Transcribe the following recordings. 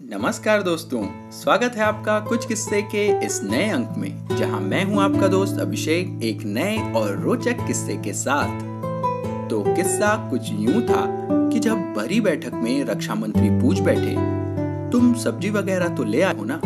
नमस्कार दोस्तों, स्वागत है आपका कुछ किस्से के इस नए अंक में, जहाँ मैं हूँ आपका दोस्त अभिषेक एक नए और रोचक किस्से के साथ। तो किस्सा कुछ यूँ था कि जब बड़ी बैठक में रक्षा मंत्री पूछ बैठे, तुम सब्ज़ी वगैरह तो ले आए हो ना?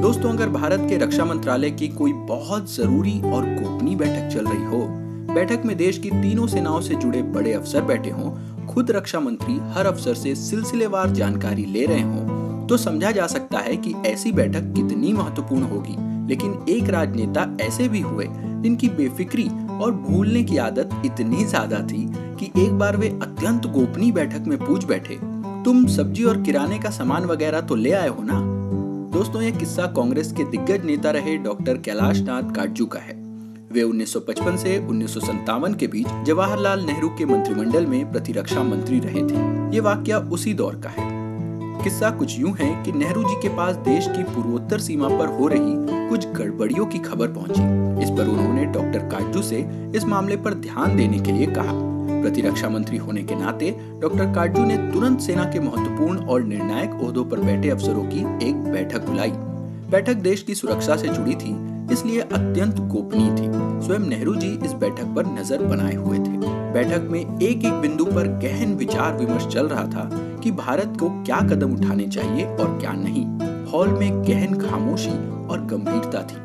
दोस्तों, अगर भारत के रक्षा मंत्रालय की कोई बहुत ज़रूरी और गोपनीय बैठक चल रही हो, बैठक में देश की तीनों सेनाओं से जुड़े बड़े अफसर बैठे हों, खुद रक्षा मंत्री हर अफसर से सिलसिलेवार जानकारी ले रहे हों तो समझा जा सकता है कि ऐसी बैठक कितनी महत्वपूर्ण होगी। लेकिन एक राजनेता ऐसे भी हुए, जिनकी बेफिक्री और भूलने की आदत इतनी ज़्यादा थी कि एक बार वे अत्यंत गोपनीय बैठक में पूछ बैठे, तुम सब्ज़ी और किराने का सामान वगैरह तो ले आए हो ना? दोस्तों ये किस्सा कांग्रेस के दिग्गज नेता रहे डॉक्टर कैलाश नाथ काटजू का है। वे 1955 से उन्नीस सौ सत्तावन के बीच जवाहरलाल नेहरू के मंत्रिमंडल में प्रतिरक्षा मंत्री रहे थे। ये वाक्य उसी दौर का है। किस्सा कुछ यूँ है कि नेहरू जी के पास देश की पूर्वोत्तर सीमा पर हो रही कुछ गड़बड़ियों की खबर पहुँची। इस पर उन्होंने डॉक्टर काटजू से इस मामले पर ध्यान देने के लिए कहा। प्रतिरक्षा मंत्री होने के नाते डॉक्टर काटजू ने तुरंत सेना के महत्वपूर्ण और निर्णायक ओहदों पर बैठे अफसरों की एक बैठक बुलाई। बैठक देश की सुरक्षा से जुड़ी थी, इसलिए अत्यंत गोपनीय थी। स्वयं नेहरू जी इस बैठक पर नज़र बनाए हुए थे। बैठक में एक एक बिंदु पर गहन विचार विमर्श चल रहा था। कि भारत को क्या कदम उठाने चाहिए और क्या नहीं। हॉल में गहन खामोशी और गंभीरता थी।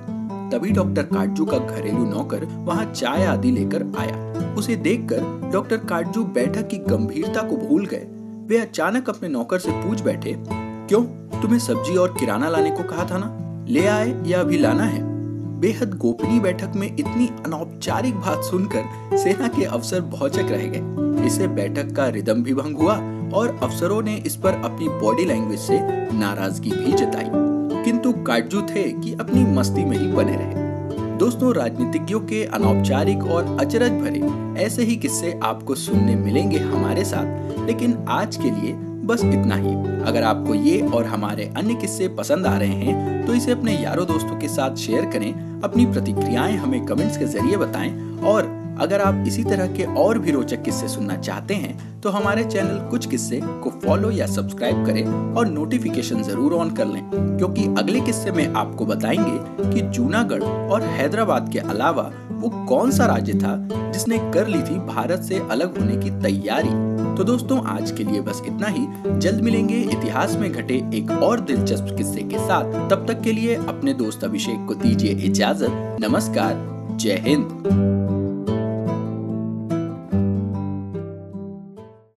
तभी डॉक्टर काटजू का घरेलू नौकर वहाँ चाय आदि लेकर आया। उसे देखकर डॉक्टर काटजू बैठक की गंभीरता को भूल गए। वे अचानक अपने नौकर से पूछ बैठे, क्यों? तुम्हें सब्ज़ी और किराना लाने को कहा था ना? ले आए या अभी लाना है? बेहद गोपनीय बैठक में इतनी अनौपचारिक बात सुनकर सेना के अफसर भौचक रह गए। इससे बैठक का रिदम भी भंग हुआ। और अफसरों ने इस पर अपनी बॉडी लैंग्वेज से नाराज़गी भी जताई। किंतु काटजू थे कि अपनी मस्ती में ही बने रहे। दोस्तों, राजनीतिज्ञों के अनौपचारिक और अचरज भरे ऐसे ही किस्से आपको सुनने मिलेंगे हमारे साथ, लेकिन आज के लिए बस इतना ही। अगर आपको ये और हमारे अन्य किस्से पसंद आ रहे हैं तो इसे अपने यारों दोस्तों के साथ शेयर करें, अपनी प्रतिक्रियाएँ हमें कमेंट्स के ज़रिए बताएँ और अगर आप इसी तरह के और भी रोचक किस्से सुनना चाहते हैं तो हमारे चैनल कुछ किस्से को फॉलो या सब्सक्राइब करें और नोटिफिकेशन ज़रूर ऑन कर लें, क्योंकि अगले किस्से में आपको बताएँगे कि जूनागढ़ और हैदराबाद के अलावा वो कौन सा राज्य था जिसने कर ली थी भारत से अलग होने की तैयारी। तो दोस्तों, आज के लिए बस इतना ही। जल्द मिलेंगे इतिहास में घटे एक और दिलचस्प किस्से के साथ। तब तक के लिए अपने दोस्त अभिषेक को दीजिए इजाज़त। नमस्कार, जय हिंद।